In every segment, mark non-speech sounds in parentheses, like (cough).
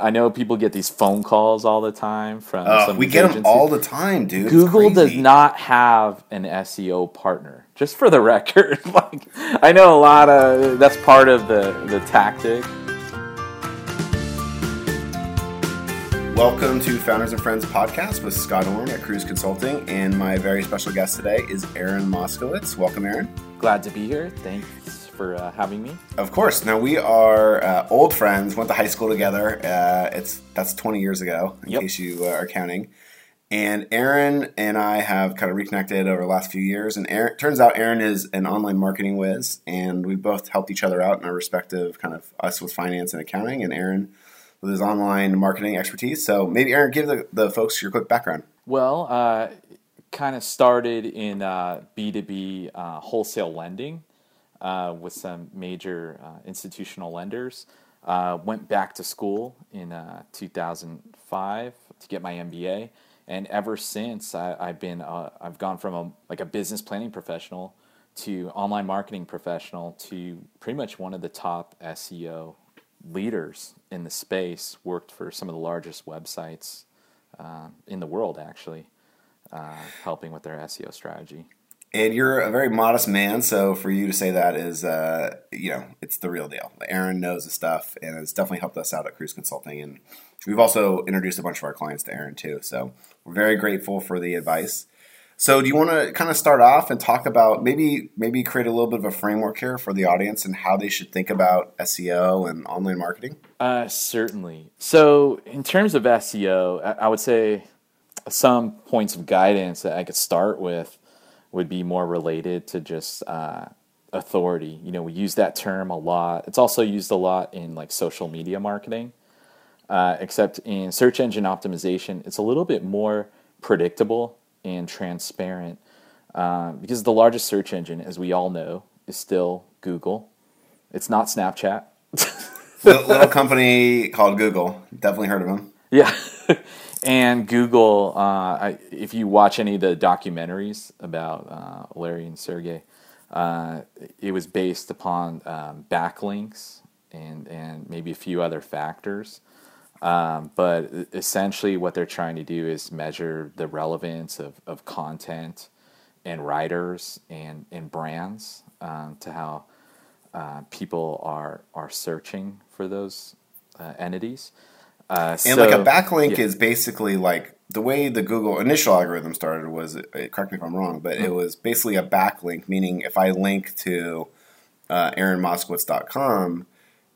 I know people get these phone calls all the time from Uh, some we get them all the time, dude. Google does not have an SEO partner. Just for the (laughs) record, (laughs) like I know a lot of that's part of the the tactic. Welcome to Founders and Friends podcast with Scott Orn at Kruze Consulting, and my very special guest today is Aaron Moskowitz. Welcome, Aaron. Glad to be here. Thanks for uh, having me. Of course. Now we are uh, old friends. Went to high school together. Uh, it's that's 20 years ago, in Yep. case you uh, are counting. And Aaron and I have kind of reconnected over the last few years. And Aaron, turns out Aaron is an online marketing whiz, and we both helped each other out in our respective kind of us with finance and accounting, and Aaron with his online marketing expertise. So maybe Aaron, give the, the folks your quick background. Well, uh, kind of started in uh, B2B uh, wholesale lending uh, with some major uh, institutional lenders. Uh, went back to school in uh, 2005 to get my MBA, and ever since I, I've been uh, I've gone from a like a business planning professional to online marketing professional to pretty much one of the top SEO leaders in the space. Worked for some of the largest websites um, in the world, actually, uh, helping with their SEO strategy. And you're a very modest man, so for you to say that is, uh, you know, it's the real deal. Aaron knows the stuff, and has definitely helped us out at Kruze Consulting. And we've also introduced a bunch of our clients to Aaron too. So we're very grateful for the advice. So do you want to kind of start off and talk about maybe maybe create a little bit of a framework here for the audience and how they should think about SEO and online marketing? Uh, certainly. So, in terms of SEO, I would say some points of guidance that I could start with would be more related to just uh, authority. You know, we use that term a lot. It's also used a lot in like social media marketing, uh, except in search engine optimization, it's a little bit more predictable and transparent uh, because the largest search engine, as we all know, is still Google. It's not Snapchat. little, little company called Google. Definitely heard of them. Yeah. (laughs) and Google, uh, I, if you watch any of the documentaries about uh, Larry and Sergey, uh, it was based upon um, backlinks and, and maybe a few other factors. Um, but essentially, what they're trying to do is measure the relevance of, of content and writers and, and brands um, to how uh, people are, are searching for those uh, entities. Uh, And like a backlink yeah. is basically like the way the Google initial algorithm started was, uh, correct me if I'm wrong, but Mm-hmm. it was basically a backlink, meaning if I link to uh, aaronmoskowitz.com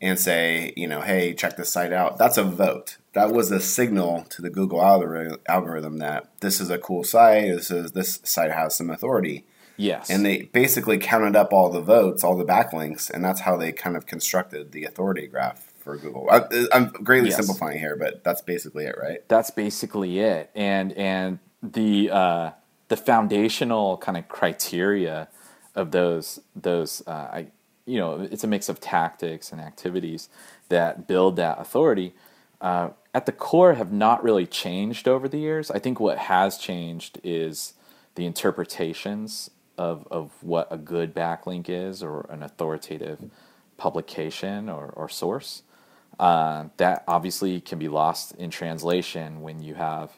and say, you know, hey, check this site out, that's a vote. That was a signal to the Google algorithm that this is a cool site, this is this site has some authority. Yes. And they basically counted up all the votes, all the backlinks, and that's how they kind of constructed the authority graph for Google. I, I'm greatly Yes. simplifying here, but that's basically it, right? that's basically it. And and the uh, the foundational kind of criteria of those those uh, I you know it's a mix of tactics and activities that build that authority. Uh, at the core, have not really changed over the years. I think what has changed is the interpretations of of what a good backlink is or an authoritative publication or, or source. Uh, that obviously can be lost in translation when you have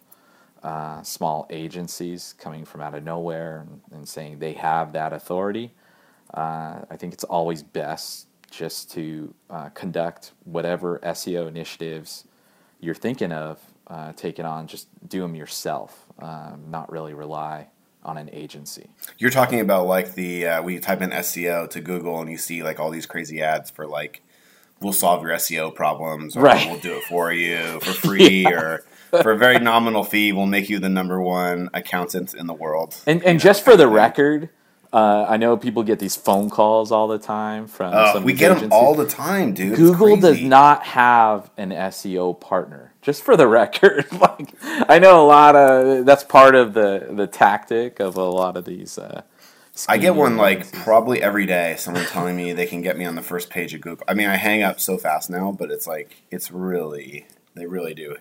uh, small agencies coming from out of nowhere and, and saying they have that authority. Uh, I think it's always best just to uh, conduct whatever SEO initiatives you're thinking of, uh, take it on, just do them yourself, um, not really rely on an agency. You're talking about like the uh, when you type in SEO to Google and you see like all these crazy ads for like we'll solve your SEO problems or Right. we'll do it for you for (laughs) free or for a very nominal fee we'll make you the number one accountant in the world. And, and just for the record, uh, I know people get these phone calls all the time from Uh, we get them all the time, dude. Google does not have an SEO partner. Just for the (laughs) record, like I know a lot of that's part of the the tactic of a lot of these. Uh, I get one like probably every day. Someone telling me they can get me on the first page of Google. I mean, I hang up so fast now, but it's like it's really they really do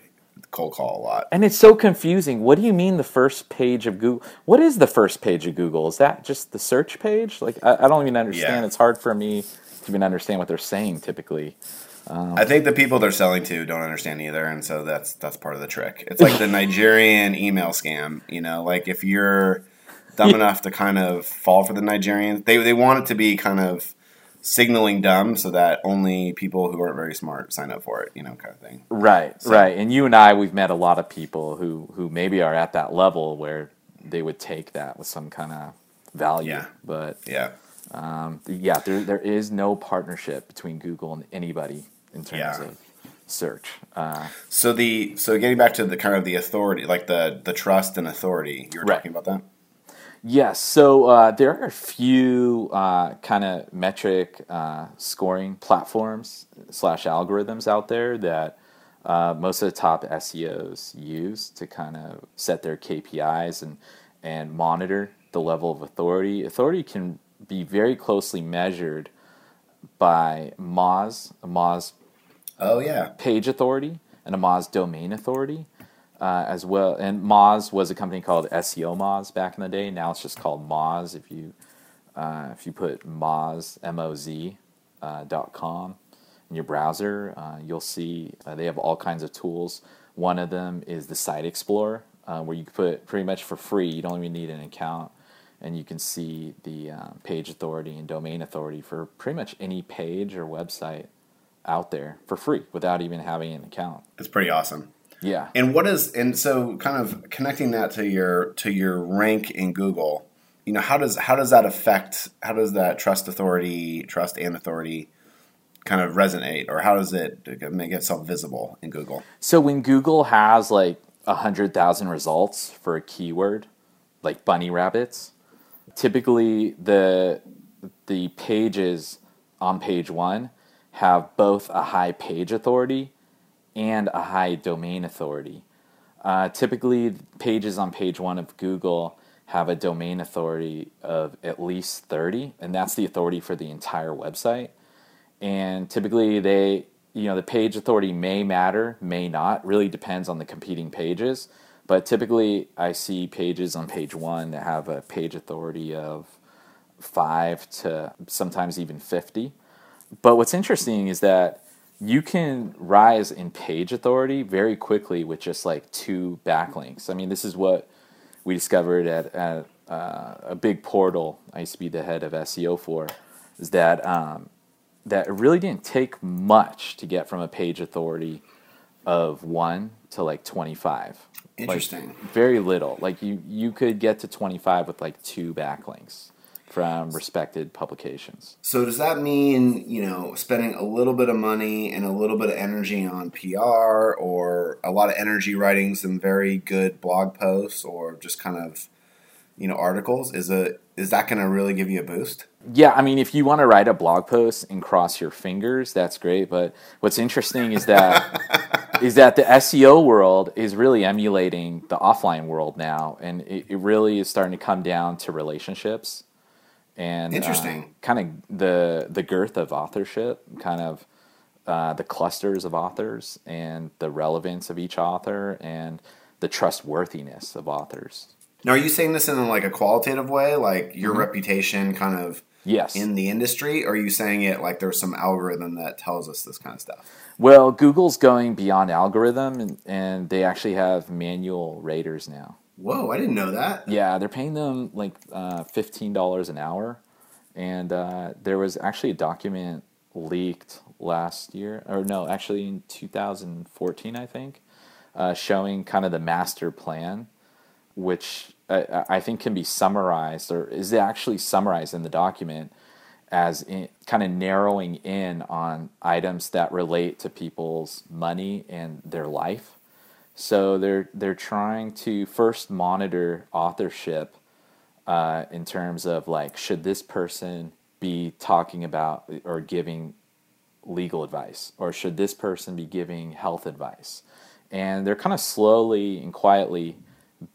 cold call a lot. and it's so confusing. What do you mean the first page of Google? What is the first page of Google? Is that just the search page? Like I, I don't even understand. Yeah. It's hard for me to even understand what they're saying typically. Um, I think the people they're selling to don't understand either, and so that's that's part of the trick. It's like the (laughs) Nigerian email scam. You know, like if you're dumb enough to kind of fall for the Nigerians. they they want it to be kind of signaling dumb so that only people who aren't very smart sign up for it. You know, kind of thing. Right, right. And you and I, we've met a lot of people who who maybe are at that level where they would take that with some kind of value. Yeah. But Yeah. um, yeah, there there is no partnership between Google and anybody in terms Yeah. of search. Uh, So the so getting back to the kind of the authority, like the the trust and authority, you were Right. talking about that. Yes, so uh, there are a few uh, kind of metric uh, scoring platforms slash algorithms out there that uh, most of the top SEOs use to kind of set their KPIs and and monitor the level of authority. Authority can be very closely measured by Moz, a Moz Oh yeah. page authority and a Moz domain authority uh, as well. And Moz was a company called SEO Moz back in the day. Now it's just called Moz. If you uh, if you put Moz M O Z uh, dot com in your browser, uh, you'll see uh, they have all kinds of tools. One of them is the Site Explorer, where you can put pretty much for free. You don't even need an account. And you can see the uh, page authority and domain authority for pretty much any page or website out there for free without even having an account. It's pretty awesome. Yeah. And what is and so kind of connecting that to your to your rank in Google, you know, how does how does that affect how does that trust authority, trust and authority kind of resonate or how does it make itself visible in Google? So when Google has like a hundred thousand results for a keyword, like bunny rabbits, typically the the pages on page one have both a high page authority and a high domain authority. Uh, typically, pages on page one of Google have a domain authority of at least 30, and that's the authority for the entire website. And typically, they, you know, the page authority may matter, may not, really depends on the competing pages. But typically, I see pages on page one that have a page authority of five to sometimes even 50. But what's interesting is that you can rise in page authority very quickly with just like two backlinks. I mean, this is what we discovered at, at uh, a big portal I used to be the head of SEO for, is that um, that it really didn't take much to get from a page authority of one to like 25. Interesting. Like, very little. Like you, you could get to 25 with like two backlinks from respected publications. So does that mean you know spending a little bit of money and a little bit of energy on PR, or a lot of energy writing some very good blog posts, or just kind of you know articles? Is a is that going to really give you a boost? Yeah, I mean, if you want to write a blog post and cross your fingers, that's great. But what's interesting is that (laughs) is that the SEO world is really emulating the offline world now, and it, it really is starting to come down to relationships and Interesting. uh, kind of the the girth of authorship, kind of uh, the clusters of authors, and the relevance of each author, and the trustworthiness of authors. Now, are you saying this in like a qualitative way, like your reputation, kind of Yes. in the industry, or are you saying it like there's some algorithm that tells us this kind of stuff? Well, Google's going beyond algorithm, and, and they actually have manual raters now. Whoa, I didn't know that. Yeah, they're paying them like uh, fifteen dollars an hour, and uh, there was actually a document leaked last year, or no, actually in 2014, I think, uh, showing kind of the master plan, which I, I think can be summarized, or is actually summarized in the document as in, kind of narrowing in on items that relate to people's money and their life. So they're they're trying to first monitor authorship uh, in terms of like should this person be talking about or giving legal advice or should this person be giving health advice? And they're kind of slowly and quietly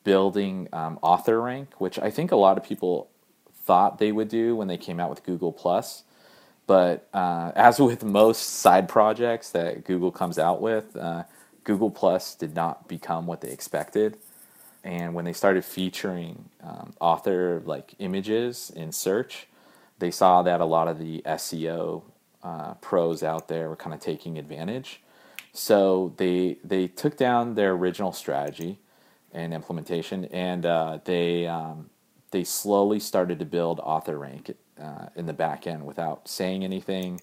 building um, author rank which i think a lot of people thought they would do when they came out with google plus. But uh, as with most side projects that google comes out with uh, google plus did not become what they expected and when they started featuring um, author like images in search they saw that a lot of the seo uh, pros out there were kind of taking advantage. So they they took down their original strategy and implementation, and uh, they um, they slowly started to build author rank uh, in the back end without saying anything.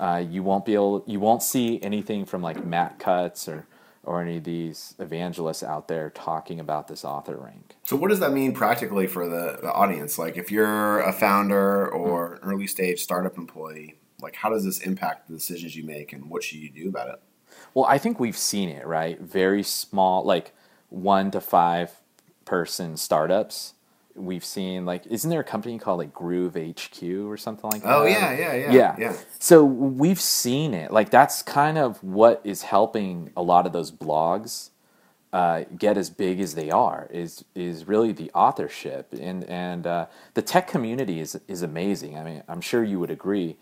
Uh, you won't be able you won't see anything from like Matt Cutts or or any of these evangelists out there talking about this author rank. So, what does that mean practically for the, the audience? Like, if you're a founder or an early stage startup employee, like, how does this impact the decisions you make and what should you do about it? Well, I think we've seen it, right? Very small, like one to five person startups we've seen like isn't there a company called like Groove HQ or something like oh, that? Oh yeah, yeah, yeah, yeah. yeah. So we've seen it. Like that's kind of what is helping a lot of those blogs uh, get as big as they are. Is is really the authorship and and uh, the tech community is is amazing. I mean, I'm sure you would agree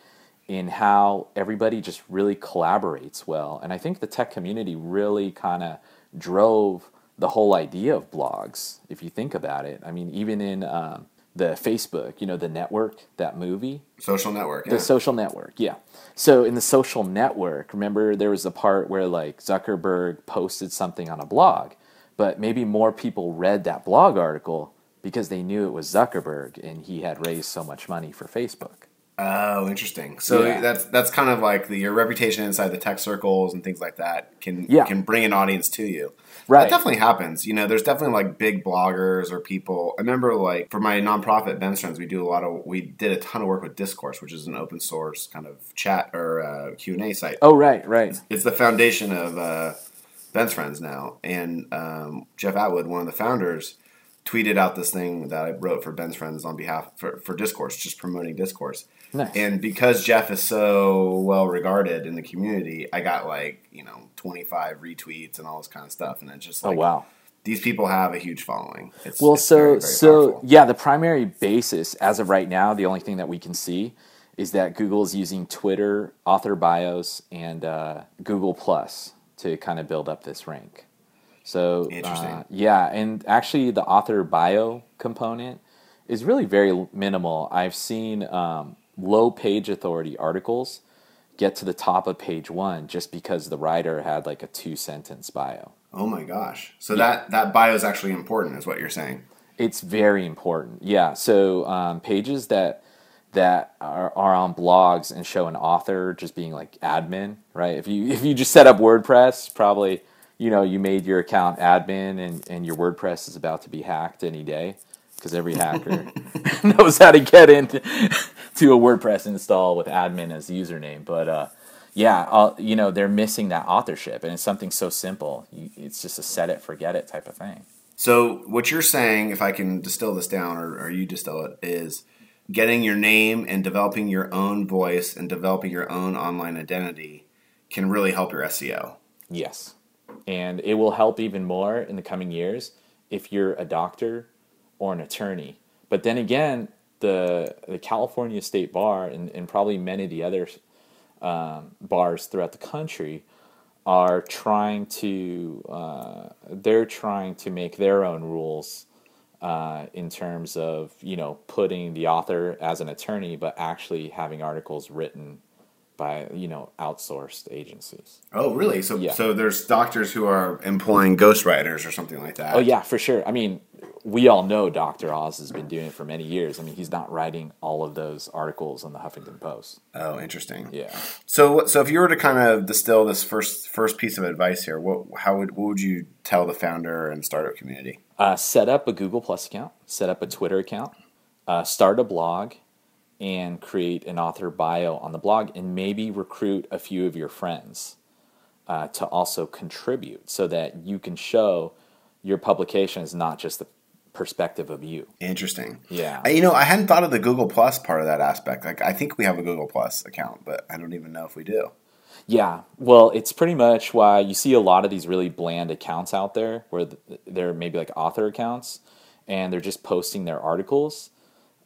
in how everybody just really collaborates well, and I think the tech community really kind of drove the whole idea of blogs, if you think about it. I mean, even in um, the Facebook, you know, the network, that movie. Social network. Yeah. The social network, yeah. So in the social network, remember there was a part where like Zuckerberg posted something on a blog, but maybe more people read that blog article because they knew it was Zuckerberg and he had raised so much money for Facebook. Oh, interesting. So yeah. that's that's kind of like the, your reputation inside the tech circles and things like that can yeah. can bring an audience to you. Right. That definitely happens. You know, there's definitely like big bloggers or people. I remember like for my nonprofit Ben's Friends, we do a lot of we did a ton of work with Discourse, which is an open source kind of chat or uh, Q and A site. Oh, right, right. It's the foundation of uh, Ben's Friends now, and um, Jeff Atwood, one of the founders tweeted out this thing that I wrote for Ben's Friends on behalf for, for Discourse, just promoting Discourse. Nice. And because Jeff is so well regarded in the community, I got like, you know, 25 retweets and all this kind of stuff. And it's just oh, like, oh, wow. These people have a huge following. It's, well, it's so, very, very so powerful. yeah, the primary basis as of right now, the only thing that we can see is that Google is using Twitter, author bios, and uh, Google Plus to kind of build up this rank. So interesting. Uh, yeah, and actually the author bio component is really very minimal. I've seen um, low page authority articles get to the top of page one just because the writer had like a two sentence bio. Oh my gosh! So yeah. that that bio is actually important, is what you're saying? It's very important. Yeah. So um, pages that that are, are on blogs and show an author just being like admin, right? If you if you just set up WordPress, probably you know you made your account admin and, and your WordPress is about to be hacked any day because every hacker (laughs) knows how to get into to a WordPress install with admin as the username. But uh, yeah, uh, you know they're missing that authorship, and it's something so simple. It's just a set it, forget it type of thing. So what you're saying, if I can distill this down, or, or you distill it, is getting your name and developing your own voice and developing your own online identity can really help your SEO. Yes and it will help even more in the coming years if you're a doctor or an attorney. But then again, the the California State Bar and, and probably many of the other um, bars throughout the country are trying to uh, they're trying to make their own rules uh, in terms of you know putting the author as an attorney, but actually having articles written by you know outsourced agencies. Oh, really? So yeah. so there's doctors who are employing ghostwriters or something like that. Oh yeah, for sure. I mean, we all know Dr. Oz has been doing it for many years. I mean, he's not writing all of those articles on the Huffington Post. Oh, interesting. Yeah. So so if you were to kind of distill this first first piece of advice here, what how would what would you tell the founder and startup community? Uh, set up a Google Plus account. Set up a Twitter account. Uh, start a blog and create an author bio on the blog and maybe recruit a few of your friends uh, to also contribute so that you can show your publication is not just the perspective of you. Interesting. Yeah. You know, I hadn't thought of the Google Plus part of that aspect. Like, I think we have a Google Plus account, but I don't even know if we do. Yeah. Well, it's pretty much why you see a lot of these really bland accounts out there where they're maybe like author accounts and they're just posting their articles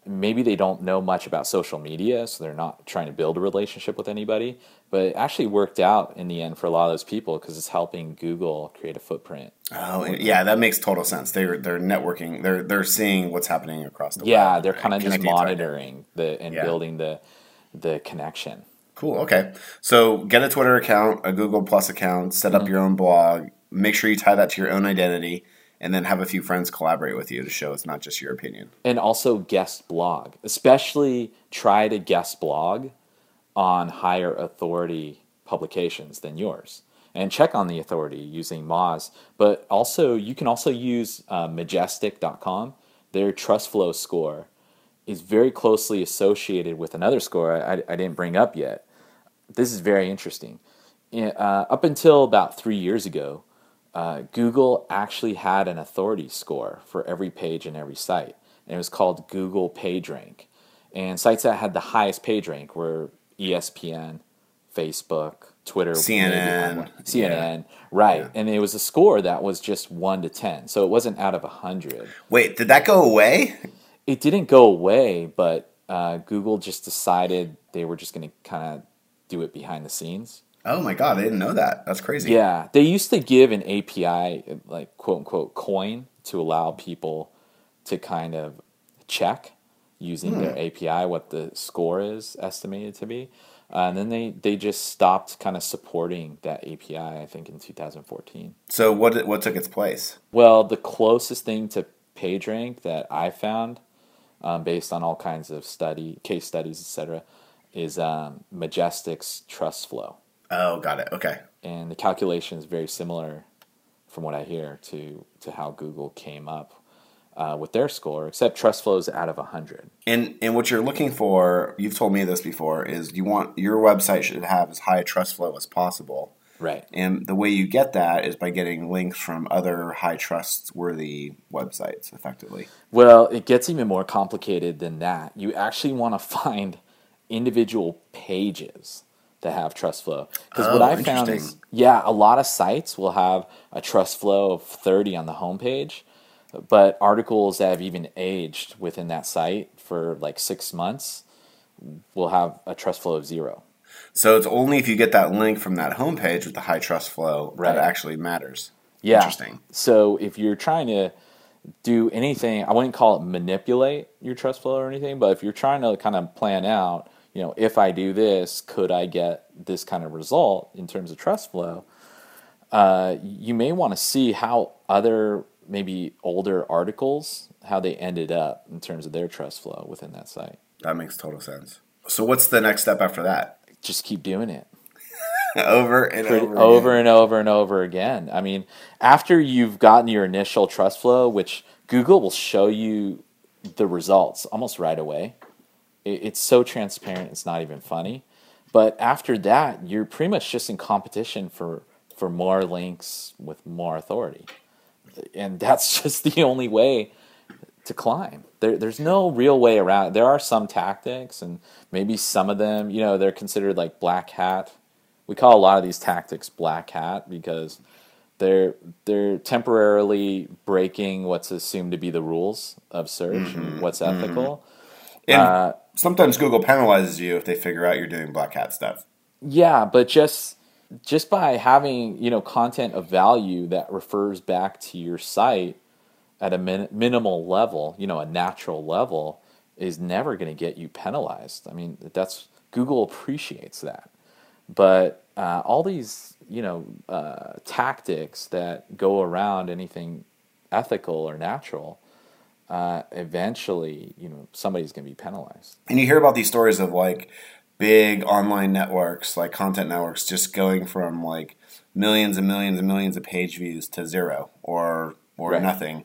maybe they don't know much about social media, so they're not trying to build a relationship with anybody. But it actually worked out in the end for a lot of those people because it's helping Google create a footprint. Oh, yeah, that makes total sense. They're they're networking. They're they're seeing what's happening across the yeah, web. they're right? kind of just monitoring the and yeah. building the the connection. Cool. Okay. So get a Twitter account, a Google Plus account, set up Mm-hmm. your own blog. Make sure you tie that to your own identity, and then have a few friends collaborate with you to show it's not just your opinion. and also guest blog. Especially try to guest blog on higher authority publications than yours, and check on the authority using Moz. But also, you can also use uh, Majestic.com. Their trust flow score is very closely associated with another score I, I didn't bring up yet. This is very interesting. Uh, up until about three years ago, uh, Google actually had an authority score for every page and every site, and it was called Google PageRank. And sites that had the highest page rank were ESPN, Facebook, Twitter, CNN. CNN, right? And it was a score that was just one to ten, so it wasn't out of a hundred. Wait, did that go away? It didn't go away, but uh, Google just decided they were just going to kind of do it behind the scenes. Oh my god, I didn't know that. That's crazy. Yeah, they used to give an API, like quote unquote coin, to allow people to kind of check using their API what the score is estimated to be. Uh, and then they, they just stopped kind of supporting that API, I think, in 2014. So what what took its place? Well, the closest thing to PageRank that I found, um, based on all kinds of study, case studies, etc., is um, Majestic's Trust Flow. Oh, got it. Okay. and the calculation is very similar from what I hear to to how Google came up uh, with their score, except trust flows out of 100. And and what you're looking for, you've told me this before, is you want your website should have as high a trust flow as possible. Right. And the way you get that is by getting links from other high trustworthy websites, effectively. Well, it gets even more complicated than that. You actually want to (laughs) find individual pages that have trust flow. Because what Oh, I found is, yeah, a lot of sites will have a trust flow of 30 on the homepage, but articles that have even aged within that site for like six months will have a trust flow of zero. So it's only if you get that link from that homepage with the high trust flow Right. that actually matters. Yeah. Interesting. So if you're trying to do anything, I wouldn't call it manipulate your trust flow or anything, but if you're trying to kind of plan out, you know, if I do this, could I get this kind of result in terms of trust flow? Uh, you may want to see how other maybe older articles how they ended up in terms of their trust flow within that site. That makes total sense. So what's the next step after that? Just keep doing it. (laughs) over and pretty- over. over, again. and over and over again. I mean, after you've gotten your initial trust flow, which Google will show you the results almost right away. It, it's so transparent; it's not even funny. But after that, you're pretty much just in competition for for more links with more authority, and that's (laughs) just the only way to climb. There, there's no real way around. There are some tactics, and maybe some of them, you know, they're considered like black hat. We call a lot of these tactics black hat because they're they're temporarily breaking what's assumed to be the rules of search and what's ethical. And Uh, sometimes Google penalizes you if they figure out you're doing black hat stuff. Yeah, but just just by having you know content of value that refers back to your site at a min- minimal level, you know, a natural level, is never going to get you penalized. I mean, that's Google appreciates that, but uh, all these you know uh, tactics that go around anything ethical or natural, uh, eventually, you know, somebody's going to be penalized. And you hear about these stories of like big online networks, like content networks, just going from like millions and millions and millions of page views to zero or or Right. nothing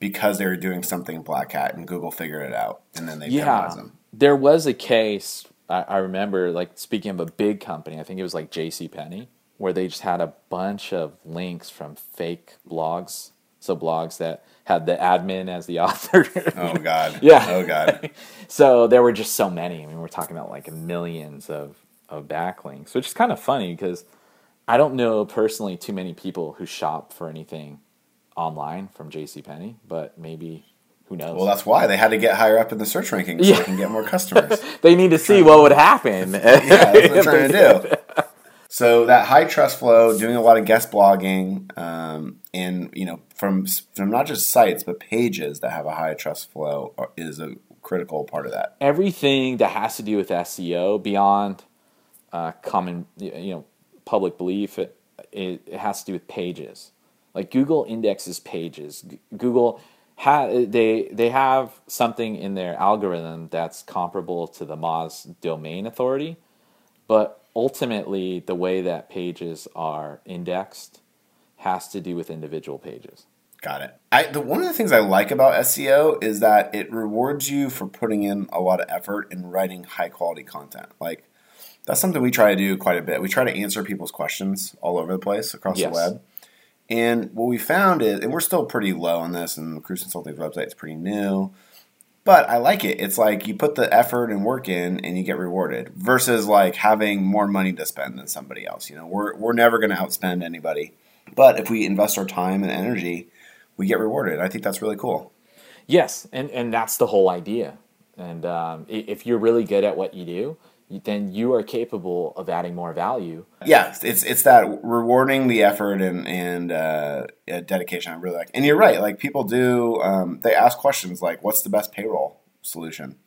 because they were doing something black hat and Google figured it out and then they yeah, penalized them. there was a case I, I remember, like speaking of a big company, I think it was like J.C. Penney, where they just had a bunch of links from fake blogs, so blogs that had the admin as the (laughs) author. Oh god. (laughs) Yeah. Oh god. (laughs) so there were just so many. I mean, we're talking about like millions of of backlinks, which is kind of funny because I don't know personally too many people who shop for anything online from JCPenney, but maybe who knows? Well, that's why they had to get higher up in the search rankings so they can get more customers. they need to see what would happen. yeah, that's what they're trying to do. So that high trust flow, doing a lot of guest blogging, um, and you know, from from not just sites but pages that have a high trust flow is a critical part of that. everything that has to do with SEO beyond uh, common, you know, public belief. It, it, has to do with pages. Like Google indexes pages. Google ha- they they have something in their algorithm that's comparable to the Moz domain authority, but ultimately the way that pages are indexed has to do with individual pages. Got it. I the one of the things I like about SEO is that it rewards you for putting in a lot of effort in writing high quality content. Like that's something we try to do quite a bit. We try to answer people's questions all over the place across Yes. the web. And what we found is, and we're still pretty low on this, and Kruze Consulting's website is pretty new, but I like it. It's like you put the effort and work in, and you get rewarded. Versus like having more money to spend than somebody else. You know, we're we're never going to outspend anybody, but if we invest our time and energy, we get rewarded. I think that's really cool. Yes, and and that's the whole idea. And um, if you're really good at what you do, then you are capable of adding more value. Yeah, it's it's that rewarding the effort and and uh, dedication. I really like. And you're right. Like people do, um, they ask questions like, "What's the best payroll solution?"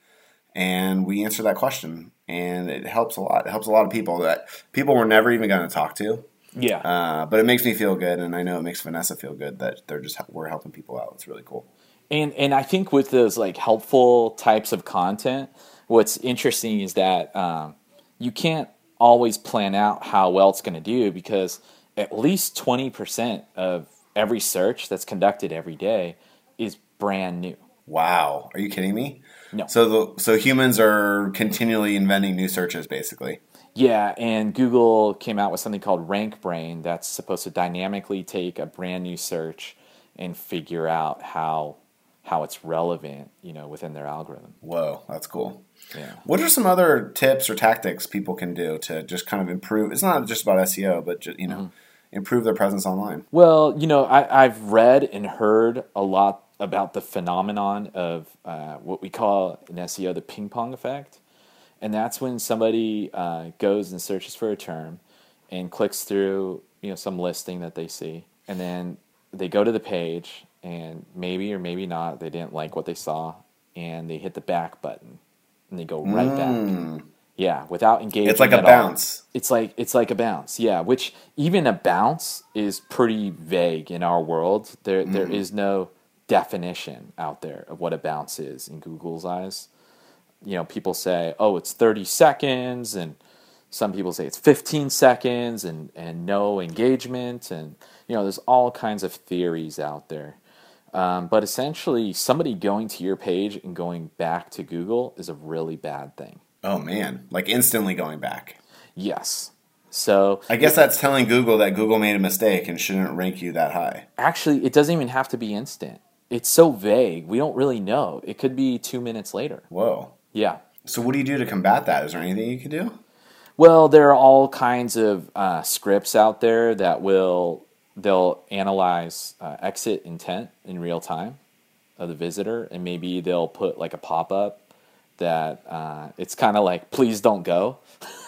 And we answer that question, and it helps a lot. It helps a lot of people that people were never even going to talk to. Yeah. Uh, but it makes me feel good, and I know it makes Vanessa feel good that they're just we're helping people out. It's really cool. And and I think with those like helpful types of content, what's interesting is that um, you can't always plan out how well it's going to do because at least twenty percent of every search that's conducted every day is brand new. Wow, are you kidding me? No. So the so humans are continually inventing new searches, basically. Yeah, and Google came out with something called RankBrain that's supposed to dynamically take a brand new search and figure out how how it's relevant, you know, within their algorithm. Whoa, that's cool. Yeah. What are some other tips or tactics people can do to just kind of improve? It's not just about SEO, but just, you know, improve their presence online. Well, you know, I, I've read and heard a lot about the phenomenon of uh, what we call in SEO the ping pong effect. And that's when somebody uh, goes and searches for a term and clicks through, you know, some listing that they see. And then they go to the page and maybe or maybe not, they didn't like what they saw and they hit the back button and they go right back. Yeah, without engaging. Mm. It's like a all. bounce. It's like it's like a bounce, yeah. Which even a bounce is pretty vague in our world. There there is no definition out there of what a bounce is in Google's eyes. You know, people say, "Oh, it's thirty seconds," and some people say it's fifteen seconds, and and no engagement, and you know, there's all kinds of theories out there. Um, but essentially, somebody going to your page and going back to Google is a really bad thing. Oh man, like instantly going back. Yes. So I guess that's telling Google that Google made a mistake and shouldn't rank you that high. actually, it doesn't even have to be instant. It's so vague. We don't really know. It could be two minutes later. Whoa. Yeah. So what do you do to combat that? Is there anything you can do? Well, there are all kinds of uh, scripts out there that will they'll analyze uh, exit intent in real time of the visitor, and maybe they'll put like a pop up that uh, it's kind of like please don't go.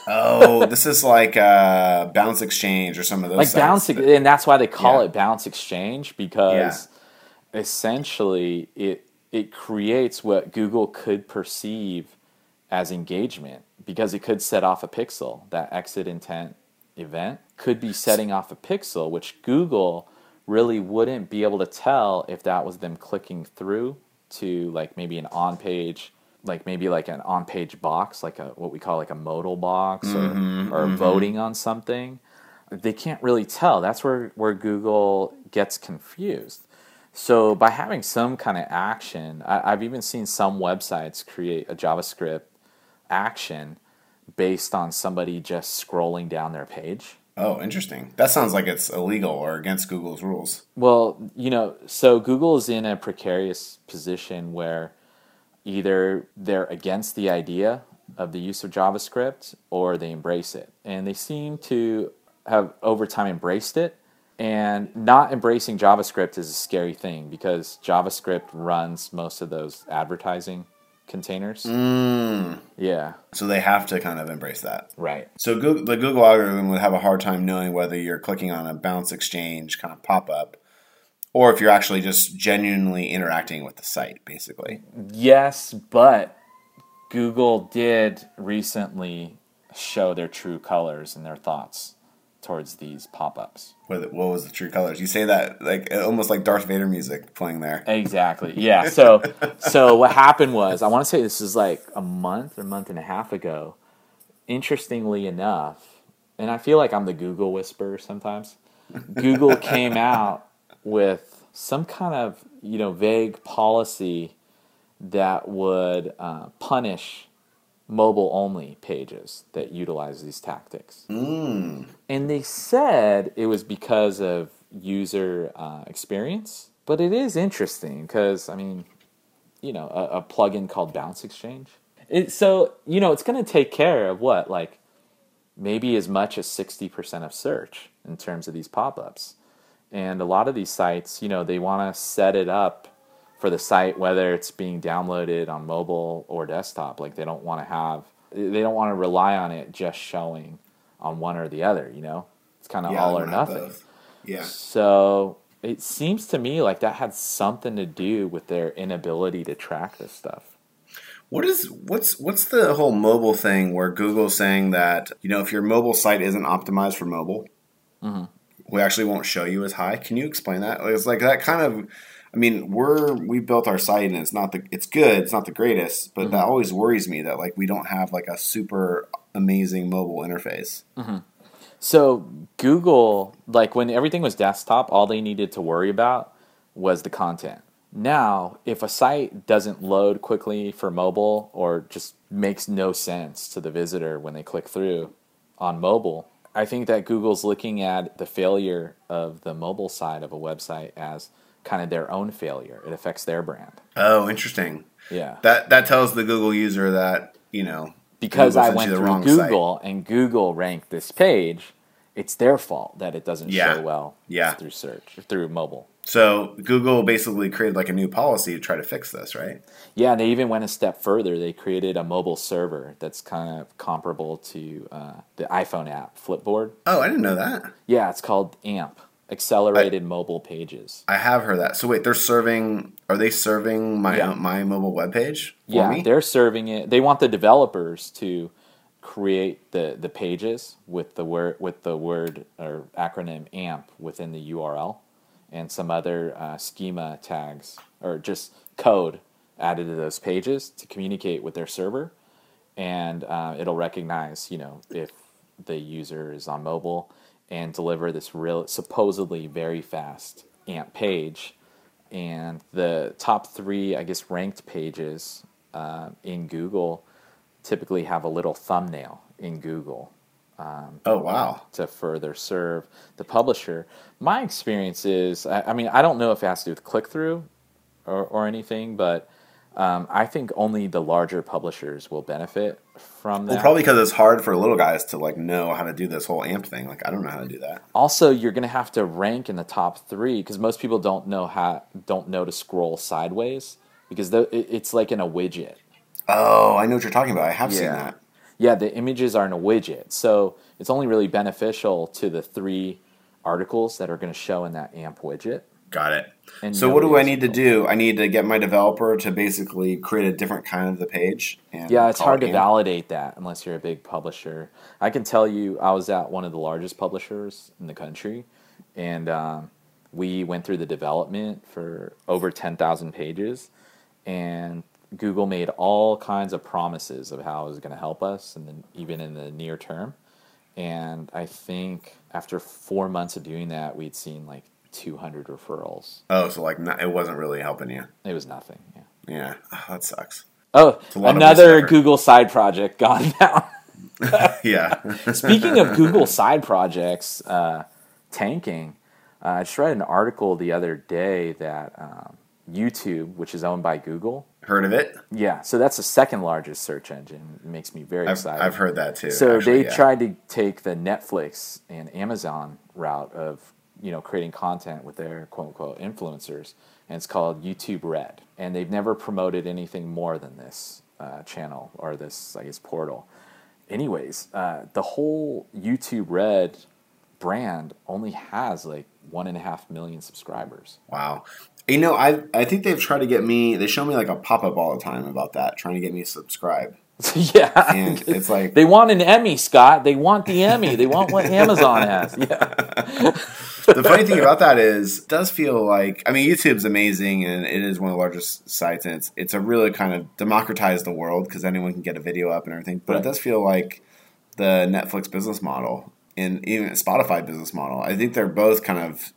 Oh, (laughs) this is like uh, Bounce Exchange or some of those. like bounce that- and that's why they call Yeah. it bounce exchange because essentially it it creates what google could perceive as engagement because it could set off a pixel that exit intent event could be setting off a pixel which google really wouldn't be able to tell if that was them clicking through to like maybe an on page like maybe like an on page box like a what we call like a modal box or, mm-hmm, or mm-hmm. voting on something they can't really tell. That's where, where Google gets confused. So by having some kind of action, I, I've even seen some websites create a JavaScript action based on somebody just scrolling down their page. Oh, interesting. That sounds like it's illegal or against Google's rules. Well, you know, so Google is in a precarious position where either they're against the idea of the use of JavaScript or they embrace it. And they seem to have over time embraced it. And not embracing JavaScript is a scary thing because JavaScript runs most of those advertising containers. Mm. Yeah, So they have to kind of embrace that. right. So Google, the Google algorithm would have a hard time knowing whether you're clicking on a bounce exchange kind of pop up or if you're actually just genuinely interacting with the site, basically. Yes, but Google did recently show their true colors and their thoughts towards these pop-ups. What, what was the true colors? You say that like almost like Darth Vader music playing there. Exactly. Yeah. So (laughs) so what happened was I want to say this is like a month or month and a half ago. Interestingly enough, and I feel like I'm the Google whisperer sometimes. (laughs) Google came out with some kind of you know vague policy that would uh, punish mobile only pages that utilize these tactics. Mm. And they said it was because of user uh, experience, but it is interesting because I mean, you know, a, a plugin called Bounce Exchange. It, so you know, it's going to take care of what like maybe as much as sixty percent of search in terms of these pop-ups. And a lot of these sites, you know, they want to set it up for the site whether it's being downloaded on mobile or desktop. Like they don't want to have they don't want to rely on it just showing on one or the other, you know? It's kind of Yeah, all or nothing. Yeah. So it seems to me like that had something to do with their inability to track this stuff. What is what's what's the whole mobile thing where Google's saying that you know if your mobile site isn't optimized for mobile, Mm-hmm. we actually won't show you as high. Can you explain that? It's like that kind of. I mean, we're we built our site and it's not the it's good. It's not the greatest, but Mm-hmm. that always worries me that like we don't have like a super amazing mobile interface. So Google, like when everything was desktop, all they needed to worry about was the content. Now, if a site doesn't load quickly for mobile or just makes no sense to the visitor when they click through on mobile, I think that Google's looking at the failure of the mobile side of a website as kind of their own failure. It affects their brand. Oh, interesting. Yeah. That that tells the Google user that you know because Google I went through wrong site. Google and Google ranked this page, it's their fault that it doesn't Yeah. show well Yeah. through search through mobile. So Google basically created like a new policy to try to fix this, right? Yeah, they even went a step further. They created a mobile server that's kind of comparable to uh, the iPhone app Flipboard. Oh, I didn't know that. Yeah, it's called AMP, Accelerated Mobile Pages. I have heard that. So wait, they're serving. Are they serving my Yeah. my mobile webpage for yeah, me? they're serving it. They want the developers to create the, the pages with the word with the word or acronym AMP within the URL and some other uh, schema tags or just code added to those pages to communicate with their server, and uh, it'll recognize you know if the user is on mobile and deliver this real supposedly very fast AMP page and the top three, I guess, ranked pages uh, in Google typically have a little thumbnail in Google oh wow. to further serve the publisher. My experience is, I, I mean, I don't know if it has to do with click through or, or anything, but um, I think only the larger publishers will benefit from that. Well, probably because it's hard for little guys to like know how to do this whole AMP thing. Like I don't know how to do that. also you're going to have to rank in the top three because most people don't know how don't know to scroll sideways because the, it's like in a widget Oh, I know what you're talking about. I have seen that. yeah the images are in a widget so it's only really beneficial to the three articles that are going to show in that amp widget Got it. And so what do I need to do? I need to get my developer to basically create a different kind of the page. And yeah it's hard it to validate that unless you're a big publisher i can tell you i was at one of the largest publishers in the country and um, we went through the development for over 10000 pages and google made all kinds of promises of how it was going to help us and then even in the near term and i think after four months of doing that we'd seen like 200 referrals Oh, so like not, it wasn't really helping you. it was nothing yeah Yeah, oh, that sucks. oh a lot of another google side project gone (laughs) down (laughs) yeah. (laughs) Speaking of Google side projects uh, tanking, uh, I just read an article the other day that um, YouTube, which is owned by Google, Heard of it? yeah, so that's the second largest search engine. It makes me very I've, excited. I've heard that too. So actually, they yeah. tried to take the Netflix and Amazon route of you know creating content with their quote unquote influencers, and it's called YouTube Red. And they've never promoted anything more than this uh, channel or this I guess portal. Anyways, uh, the whole YouTube Red brand only has like one and a half million subscribers. Wow. You know, I I think they've tried to get me. They show me like a pop up all the time about that, trying to get me to subscribe. (laughs) yeah, And it's like they want an Emmy, Scott. They want the Emmy. They want what Amazon has. Yeah, (laughs) (laughs) the funny thing about that is, it does feel like I mean, YouTube's amazing and it is one of the largest sites, and it's it's a really kind of democratized the world because anyone can get a video up and everything. But Right. it does feel like the Netflix business model and even Spotify business model. I think they're both kind of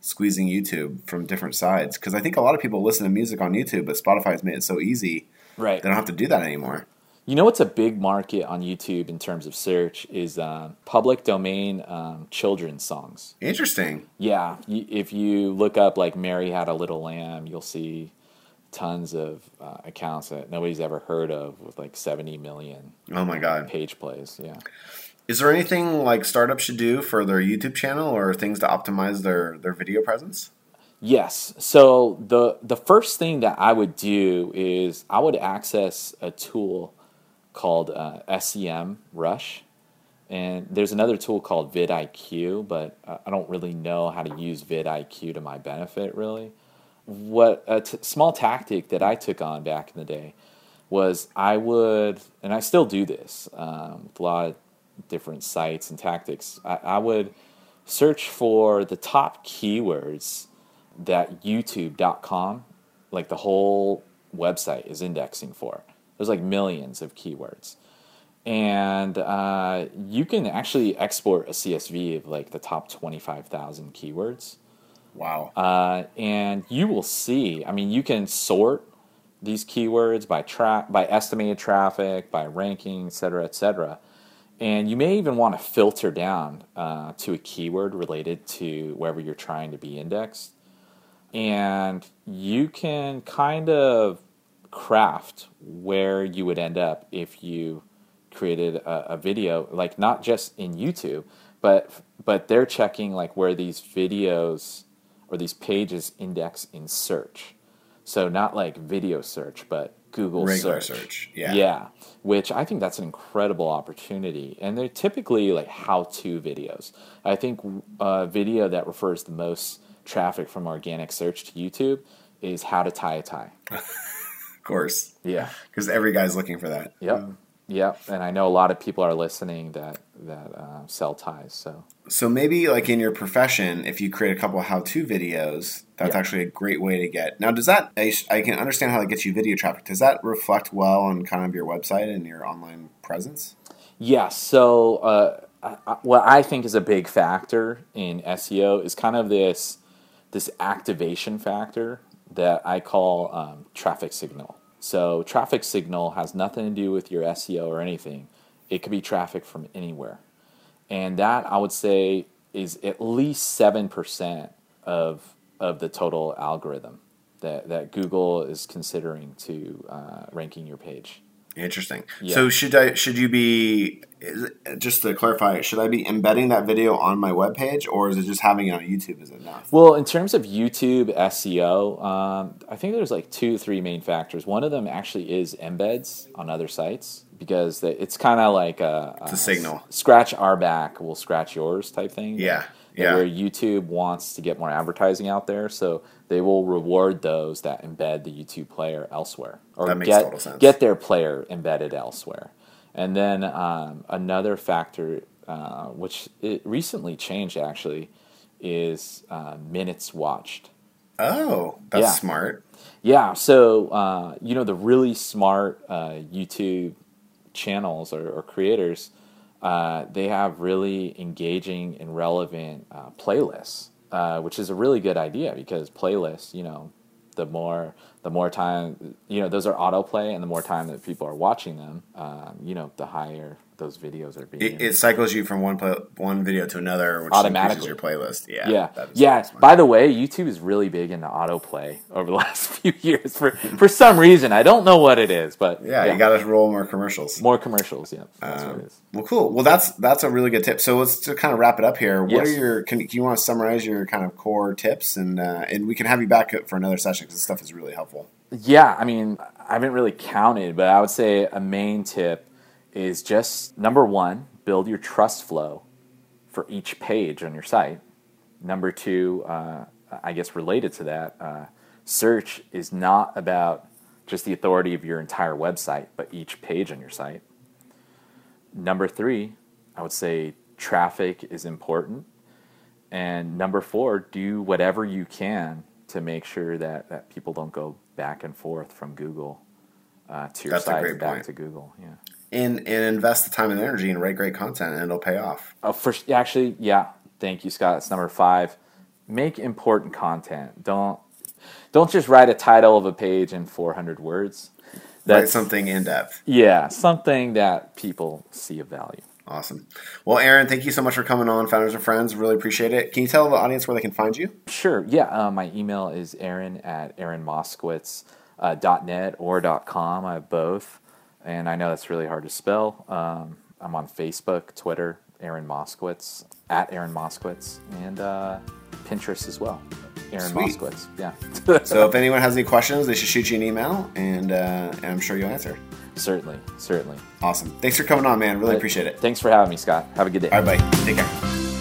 squeezing YouTube from different sides because I think a lot of people listen to music on YouTube, but Spotify has made it so easy right. they don't have to do that anymore. You know what's a big market on YouTube in terms of search is um, public domain um, children's songs. Interesting. Yeah, y- if you look up like Mary Had a Little Lamb, you'll see tons of uh, accounts that nobody's ever heard of with like 70 million Oh my god. page plays. Yeah. Is there anything like startups should do for their YouTube channel or things to optimize their their video presence? Yes. So the the first thing that I would do is I would access a tool called uh, SEM Rush, and there's another tool called vidIQ, but I don't really know how to use vidIQ to my benefit really. What a t- small tactic that I took on back in the day was I would, and I still do this um, with a lot of different sites and tactics. I, I would search for the top keywords that YouTube.com, like the whole website, is indexing for. There's like millions of keywords. And uh, you can actually export a CSV of like the top 25,000 keywords. Wow. Uh, and you will see, I mean, you can sort these keywords by tra- by estimated traffic, by ranking, et cetera, et cetera. And you may even want to filter down uh, to a keyword related to wherever you're trying to be indexed. And you can kind of craft where you would end up if you created a, a video, like not just in YouTube, but but they're checking like where these videos or these pages index in search. So not like video search, but Google Regular search. search. Yeah. Yeah, which I think that's an incredible opportunity, and they're typically like how-to videos. I think a video that refers the most traffic from organic search to YouTube is how to tie a tie. (laughs) Of course. Yeah. Because every guy's looking for that. Yep. Yep. And I know a lot of people are listening that that uh, sell ties. So So maybe like in your profession, if you create a couple of how-to videos, that's Yeah. actually a great way to get. Now, does that? I, sh- I can understand how that gets you video traffic. Does that reflect well on kind of your website and your online presence? yeah. So uh, I- what I think is a big factor in SEO is kind of this this activation factor that I call um, traffic signal. So traffic signal has nothing to do with your SEO or anything. It could be traffic from anywhere, and that I would say is at least seven percent of of the total algorithm that that Google is considering to uh, ranking your page. Interesting. Yeah. So should I? Should you be? Just to clarify, should I be embedding that video on my webpage, or is it just having it on YouTube is enough? Well, in terms of YouTube SEO, um, I think there's like two, three main factors. One of them actually is embeds on other sites because it's kind of like a, It's a signal. Scratch our back, we'll scratch yours type thing. Yeah, yeah. Where YouTube wants to get more advertising out there, so they will reward those that embed the YouTube player elsewhere, or That makes get total sense. get their player embedded elsewhere. And then um, another factor, uh, which it recently changed actually, is uh, minutes watched. Oh, that's Yeah. smart. Yeah, so uh, you know the really smart uh, YouTube channels or, or creators, uh, they have really engaging and relevant uh, playlists, uh, which is a really good idea because playlists, you know, the more the more time, you know, those are autoplay, and the more time that people are watching them, um, you know, the higher those videos are being. It, it cycles you from one play, one video to another, which Automatically. your playlist. Yeah, yeah, yeah. By the way, YouTube is really big into autoplay over the (laughs) last few years for for some reason. I don't know what it is, but yeah, you got to roll more commercials. more commercials. Yeah, that's what Um, it is. Well, cool. Well, that's that's a really good tip. So let's to kind of wrap it up here. What Yes. are your? Can, can you want to summarize your kind of core tips, and uh, and we can have you back for another session because this stuff is really helpful. Yeah, I mean, I haven't really counted, but I would say a main tip is just number one, build your trust flow for each page on your site. Number two, uh, I guess related to that, uh, search is not about just the authority of your entire website, but each page on your site. Number three, I would say traffic is important. And number four, do whatever you can to make sure that, that people don't go back and forth from Google uh, to your That's site and back point. to Google. Yeah. And and invest the time and energy and write great content, and it'll pay off. Uh, first, actually, yeah. Thank you, Scott. It's number five. Make important content. Don't don't just write a title of a page in 400 words. write something in depth. Yeah, something that people see of value. Awesome. Well, Aaron, thank you so much for coming on, Founders and Friends. Really appreciate it. Can you tell the audience where they can find you? Sure. Yeah. Uh, my email is aaron at aaronmoskowitz, uh, or dot .com. I have both. And I know that's really hard to spell. Um, I'm on Facebook, Twitter, Aaron Moskowitz, at Aaron Moskowitz, and uh, Pinterest as well. Aaron Sweet. Moskowitz. Yeah. So if anyone has any questions, they should shoot you an email, and, uh, and I'm sure you'll answer. Certainly. Certainly. Awesome. Thanks for coming on, man. Really appreciate it. Thanks for having me, Scott. Have a good day. All right, bye. Take care.